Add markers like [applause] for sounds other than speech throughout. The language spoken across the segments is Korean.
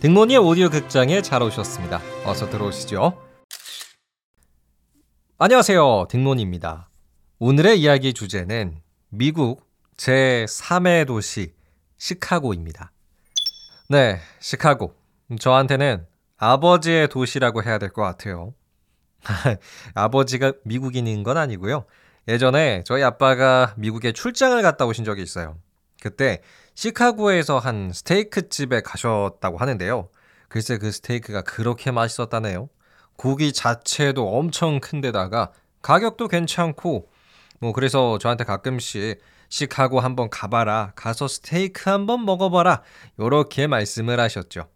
등모니의 오디오 극장에 잘 오셨습니다. 어서 들어오시죠. 안녕하세요. 등모니입니다. 오늘의 이야기 주제는 미국 제3의 도시 시카고입니다. 네, 시카고. 저한테는 아버지의 도시라고 해야 될 것 같아요. [laughs] 아버지가 미국인인 건 아니고요. 예전에 저희 아빠가 미국에 출장을 갔다 오신 적이 있어요. 그때 시카고에서 한 스테이크 집에 가셨다고 하는데요. 글쎄 그 스테이크가 그렇게 맛있었다네요. 고기 자체도 엄청 큰데다가 가격도 괜찮고 뭐 그래서 저한테 가끔씩 시카고 한번 가봐라 가서 스테이크 한번 먹어봐라 이렇게 말씀을 하셨죠.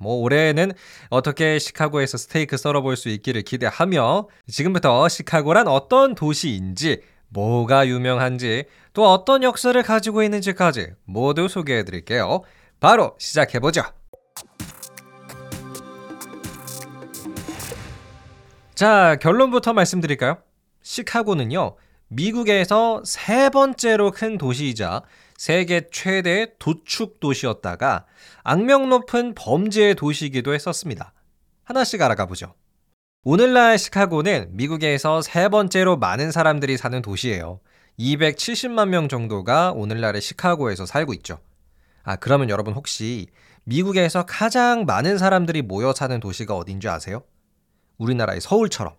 뭐 올해는 어떻게 시카고에서 스테이크 썰어볼 수 있기를 기대하며 지금부터 시카고란 어떤 도시인지 뭐가 유명한지 또 어떤 역사를 가지고 있는지까지 모두 소개해 드릴게요. 바로 시작해 보죠. 자, 결론부터 말씀드릴까요? 시카고는요, 미국에서 세 번째로 큰 도시이자 세계 최대 도축 도시였다가 악명 높은 범죄의 도시이기도 했었습니다. 하나씩 알아가 보죠. 오늘날 시카고는 미국에서 세 번째로 많은 사람들이 사는 도시예요. 270만 명 정도가 오늘날의 시카고에서 살고 있죠. 아, 그러면 여러분 혹시 미국에서 가장 많은 사람들이 모여 사는 도시가 어딘 줄 아세요? 우리나라의 서울처럼.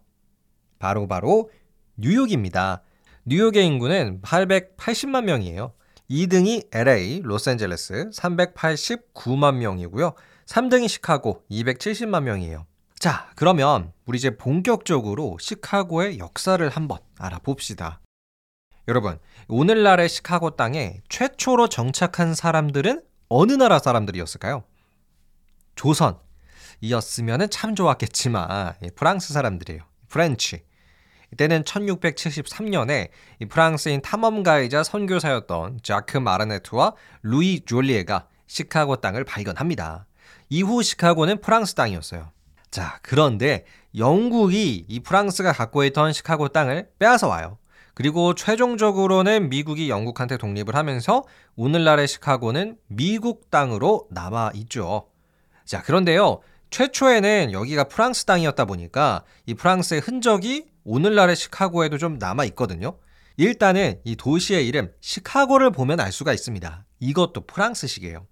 바로 바로 뉴욕입니다. 뉴욕의 인구는 880만 명이에요. 2등이 LA, 로스앤젤레스 389만 명이고요. 3등이 시카고 270만 명이에요. 자, 그러면 우리 이제 본격적으로 시카고의 역사를 한번 알아봅시다. 여러분, 오늘날의 시카고 땅에 최초로 정착한 사람들은 어느 나라 사람들이었을까요? 조선. 이었으면 참 좋았겠지만, 프랑스 사람들이에요. French. 이때는 1673년에 프랑스인 탐험가이자 선교사였던 자크 마르케트와 루이 졸리에가 시카고 땅을 발견합니다. 이후 시카고는 프랑스 땅이었어요. 자, 그런데 영국이 이 프랑스가 갖고 있던 시카고 땅을 빼앗아 와요. 그리고 최종적으로는 미국이 영국한테 독립을 하면서 오늘날의 시카고는 미국 땅으로 남아 있죠. 자, 그런데요. 최초에는 여기가 프랑스 땅이었다 보니까 이 프랑스의 흔적이 오늘날의 시카고에도 좀 남아 있거든요. 일단은 이 도시의 이름 시카고를 보면 알 수가 있습니다. 이것도 프랑스식이에요.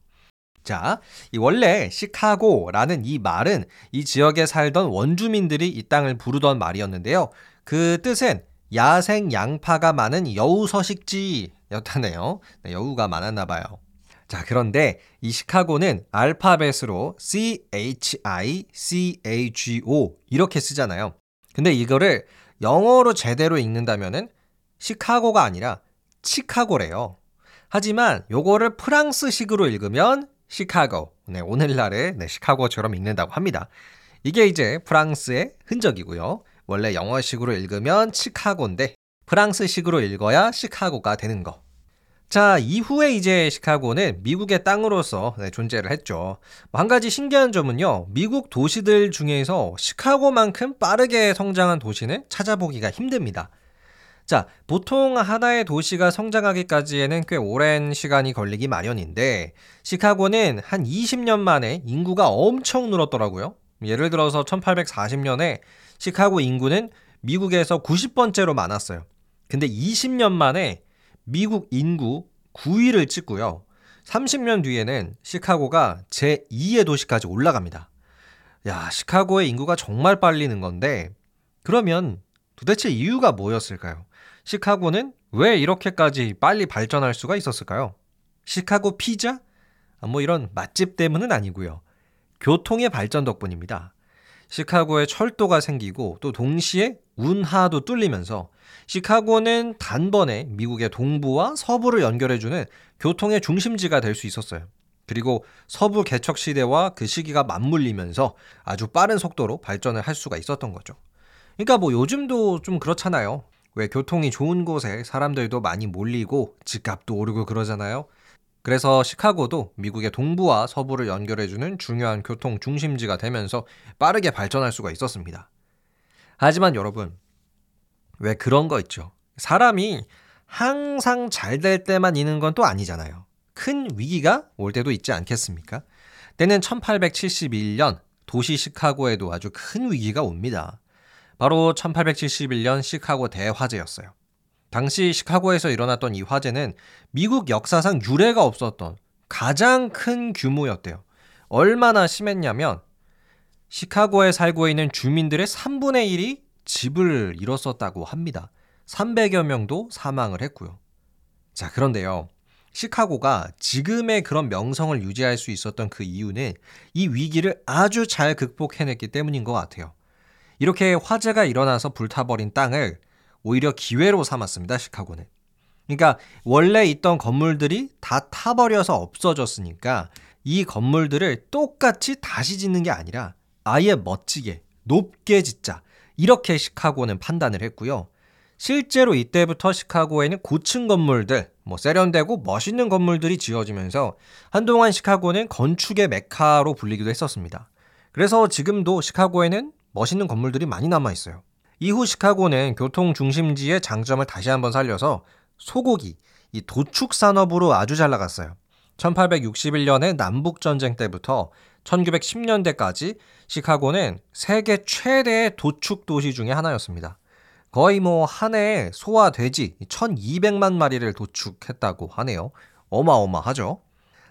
자, 이 원래 시카고라는 이 말은 이 지역에 살던 원주민들이 이 땅을 부르던 말이었는데요. 그 뜻은 야생 양파가 많은 여우 서식지였다네요. 네, 여우가 많았나 봐요. 자, 그런데 이 시카고는 알파벳으로 C-H-I-C-A-G-O 이렇게 쓰잖아요. 근데 이거를 영어로 제대로 읽는다면은 시카고가 아니라 치카고래요. 하지만 요거를 프랑스식으로 읽으면 시카고. 네, 오늘날의 네, 시카고처럼 읽는다고 합니다. 이게 이제 프랑스의 흔적이고요. 원래 영어식으로 읽으면 치카고인데 프랑스식으로 읽어야 시카고가 되는 거. 자, 이후에 이제 시카고는 미국의 땅으로서 네, 존재를 했죠. 뭐한 가지 신기한 점은요, 미국 도시들 중에서 시카고만큼 빠르게 성장한 도시는 찾아보기가 힘듭니다. 자, 보통 하나의 도시가 성장하기까지에는 꽤 오랜 시간이 걸리기 마련인데, 시카고는 한 20년 만에 인구가 엄청 늘었더라고요. 예를 들어서 1840년에 시카고 인구는 미국에서 90번째로 많았어요. 근데 20년 만에 미국 인구 9위를 찍고요. 30년 뒤에는 시카고가 제2의 도시까지 올라갑니다. 야, 시카고의 인구가 정말 빨리 는 건데, 그러면 도대체 이유가 뭐였을까요? 시카고는 왜 이렇게까지 빨리 발전할 수가 있었을까요? 시카고 피자? 아, 뭐 이런 맛집 때문은 아니고요. 교통의 발전 덕분입니다. 시카고에 철도가 생기고 또 동시에 운하도 뚫리면서 시카고는 단번에 미국의 동부와 서부를 연결해주는 교통의 중심지가 될 수 있었어요. 그리고 서부 개척 시대와 그 시기가 맞물리면서 아주 빠른 속도로 발전을 할 수가 있었던 거죠. 그러니까 뭐 요즘도 좀 그렇잖아요. 왜 교통이 좋은 곳에 사람들도 많이 몰리고 집값도 오르고 그러잖아요. 그래서 시카고도 미국의 동부와 서부를 연결해주는 중요한 교통 중심지가 되면서 빠르게 발전할 수가 있었습니다. 하지만 여러분, 왜 그런 거 있죠? 사람이 항상 잘 될 때만 있는 건 또 아니잖아요. 큰 위기가 올 때도 있지 않겠습니까? 때는 1871년 도시 시카고에도 아주 큰 위기가 옵니다. 바로 1871년 시카고 대화재였어요. 당시 시카고에서 일어났던 이 화재는 미국 역사상 유례가 없었던 가장 큰 규모였대요. 얼마나 심했냐면 시카고에 살고 있는 주민들의 3분의 1이 집을 잃었었다고 합니다. 300여 명도 사망을 했고요. 자, 그런데요. 시카고가 지금의 그런 명성을 유지할 수 있었던 그 이유는 이 위기를 아주 잘 극복해냈기 때문인 것 같아요. 이렇게 화재가 일어나서 불타버린 땅을 오히려 기회로 삼았습니다, 시카고는. 그러니까 원래 있던 건물들이 다 타버려서 없어졌으니까 이 건물들을 똑같이 다시 짓는 게 아니라 아예 멋지게, 높게 짓자. 이렇게 시카고는 판단을 했고요. 실제로 이때부터 시카고에는 고층 건물들, 뭐 세련되고 멋있는 건물들이 지어지면서 한동안 시카고는 건축의 메카로 불리기도 했었습니다. 그래서 지금도 시카고에는 멋있는 건물들이 많이 남아 있어요. 이후 시카고는 교통 중심지의 장점을 다시 한번 살려서 소고기, 이 도축 산업으로 아주 잘 나갔어요. 1861년에 남북 전쟁 때부터 1910년대까지 시카고는 세계 최대의 도축 도시 중의 하나였습니다. 거의 뭐 한 해에 소와 돼지 1200만 마리를 도축했다고 하네요. 어마어마하죠.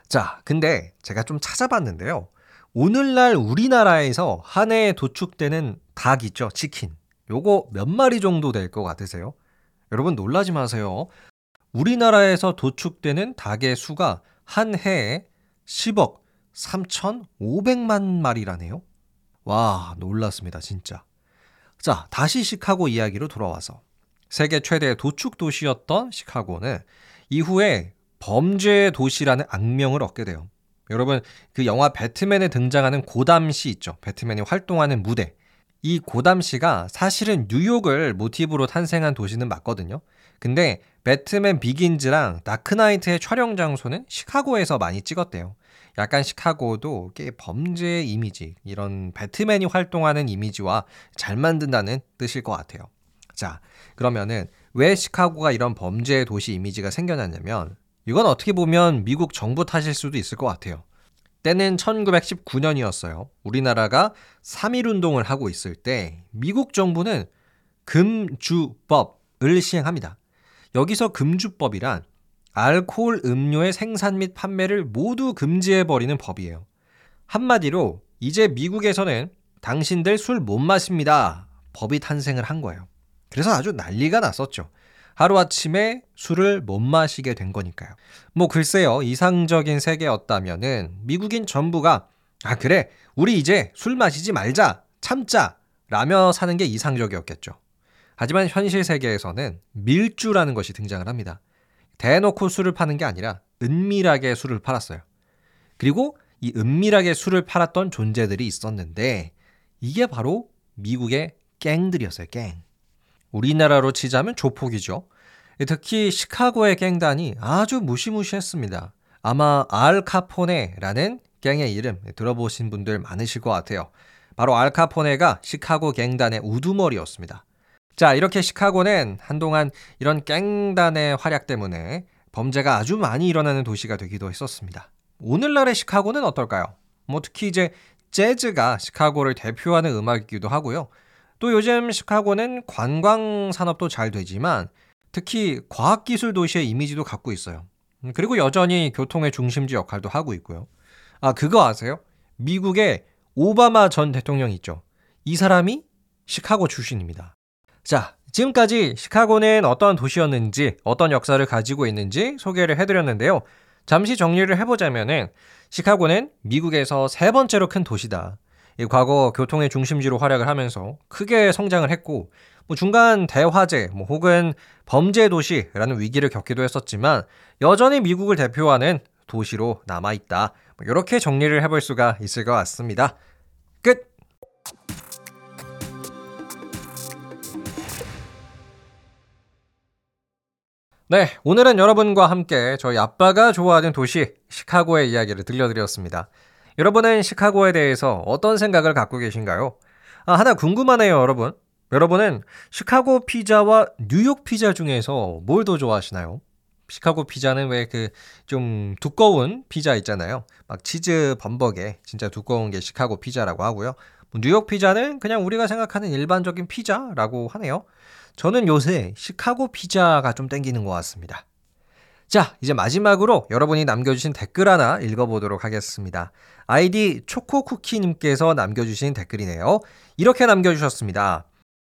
자, 근데 제가 좀 찾아봤는데요. 오늘날 우리나라에서 한 해에 도축되는 닭 있죠, 치킨. 요거 몇 마리 정도 될 것 같으세요? 여러분 놀라지 마세요. 우리나라에서 도축되는 닭의 수가 한 해에 10억 3,500만 마리라네요. 와, 놀랐습니다, 진짜. 자, 다시 시카고 이야기로 돌아와서 세계 최대 도축 도시였던 시카고는 이후에 범죄의 도시라는 악명을 얻게 돼요. 여러분, 그 영화 배트맨에 등장하는 고담시 있죠. 배트맨이 활동하는 무대. 이 고담시가 사실은 뉴욕을 모티브로 탄생한 도시는 맞거든요. 근데 배트맨 비긴즈랑 다크나이트의 촬영 장소는 시카고에서 많이 찍었대요. 약간 시카고도 꽤 범죄 이미지, 이런 배트맨이 활동하는 이미지와 잘 만든다는 뜻일 것 같아요. 자, 그러면은 왜 시카고가 이런 범죄 도시 이미지가 생겨났냐면 이건 어떻게 보면 미국 정부 탓일 수도 있을 것 같아요. 때는 1919년이었어요. 우리나라가 3.1 운동을 하고 있을 때 미국 정부는 금주법을 시행합니다. 여기서 금주법이란 알코올 음료의 생산 및 판매를 모두 금지해버리는 법이에요. 한마디로 이제 미국에서는 당신들 술 못 마십니다. 법이 탄생을 한 거예요. 그래서 아주 난리가 났었죠. 하루아침에 술을 못 마시게 된 거니까요. 뭐 글쎄요, 이상적인 세계였다면은 미국인 전부가 아, 그래, 우리 이제 술 마시지 말자, 참자, 라며 사는 게 이상적이었겠죠. 하지만 현실 세계에서는 밀주라는 것이 등장을 합니다. 대놓고 술을 파는 게 아니라 은밀하게 술을 팔았어요. 그리고 이 은밀하게 술을 팔았던 존재들이 있었는데 이게 바로 미국의 갱들이었어요, 갱. 우리나라로 치자면 조폭이죠. 특히 시카고의 갱단이 아주 무시무시했습니다. 아마 알카포네라는 갱의 이름 들어보신 분들 많으실 것 같아요. 바로 알카포네가 시카고 갱단의 우두머리였습니다. 자, 이렇게 시카고는 한동안 이런 갱단의 활약 때문에 범죄가 아주 많이 일어나는 도시가 되기도 했었습니다. 오늘날의 시카고는 어떨까요? 뭐 특히 이제 재즈가 시카고를 대표하는 음악이기도 하고요. 또 요즘 시카고는 관광 산업도 잘 되지만 특히 과학기술 도시의 이미지도 갖고 있어요. 그리고 여전히 교통의 중심지 역할도 하고 있고요. 아, 그거 아세요? 미국의 오바마 전 대통령 있죠. 이 사람이 시카고 출신입니다. 자, 지금까지 시카고는 어떤 도시였는지, 어떤 역사를 가지고 있는지 소개를 해드렸는데요. 잠시 정리를 해보자면은 시카고는 미국에서 세 번째로 큰 도시다. 과거 교통의 중심지로 활약을 하면서 크게 성장을 했고 뭐 중간 대화재 뭐 혹은 범죄 도시라는 위기를 겪기도 했었지만 여전히 미국을 대표하는 도시로 남아 있다. 뭐 이렇게 정리를 해볼 수가 있을 것 같습니다. 끝. 네, 오늘은 여러분과 함께 저희 아빠가 좋아하는 도시 시카고의 이야기를 들려드렸습니다. 여러분은 시카고에 대해서 어떤 생각을 갖고 계신가요? 아, 하나 궁금하네요, 여러분. 여러분은 시카고 피자와 뉴욕 피자 중에서 뭘 더 좋아하시나요? 시카고 피자는 왜 그 좀 두꺼운 피자 있잖아요. 막 치즈 범벅에 진짜 두꺼운 게 시카고 피자라고 하고요. 뭐 뉴욕 피자는 그냥 우리가 생각하는 일반적인 피자라고 하네요. 저는 요새 시카고 피자가 좀 땡기는 것 같습니다. 자, 이제 마지막으로 여러분이 남겨주신 댓글 하나 읽어보도록 하겠습니다. 아이디 초코쿠키님께서 남겨주신 댓글이네요. 이렇게 남겨주셨습니다.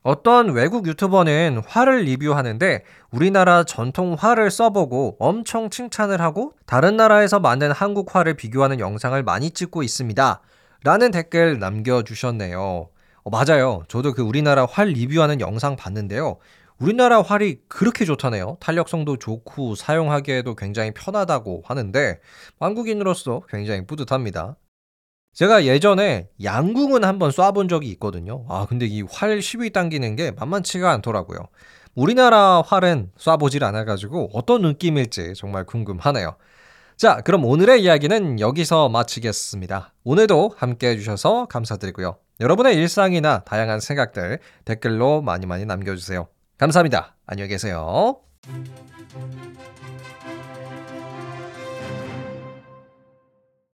어떤 외국 유튜버는 화를 리뷰하는데 우리나라 전통 화를 써보고 엄청 칭찬을 하고 다른 나라에서 만든 한국 화를 비교하는 영상을 많이 찍고 있습니다. 라는 댓글 남겨주셨네요. 어, 맞아요. 저도 그 우리나라 활 리뷰하는 영상 봤는데요. 우리나라 활이 그렇게 좋다네요. 탄력성도 좋고 사용하기에도 굉장히 편하다고 하는데 한국인으로서 굉장히 뿌듯합니다. 제가 예전에 양궁은 한번 쏴본 적이 있거든요. 아, 근데 이활 시비 당기는 게 만만치가 않더라고요. 우리나라 활은 쏴보질 않아가지고 어떤 느낌일지 정말 궁금하네요. 자, 그럼 오늘의 이야기는 여기서 마치겠습니다. 오늘도 함께 해주셔서 감사드리고요. 여러분의 일상이나 다양한 생각들 댓글로 많이 많이 남겨주세요. 감사합니다. 안녕히 계세요.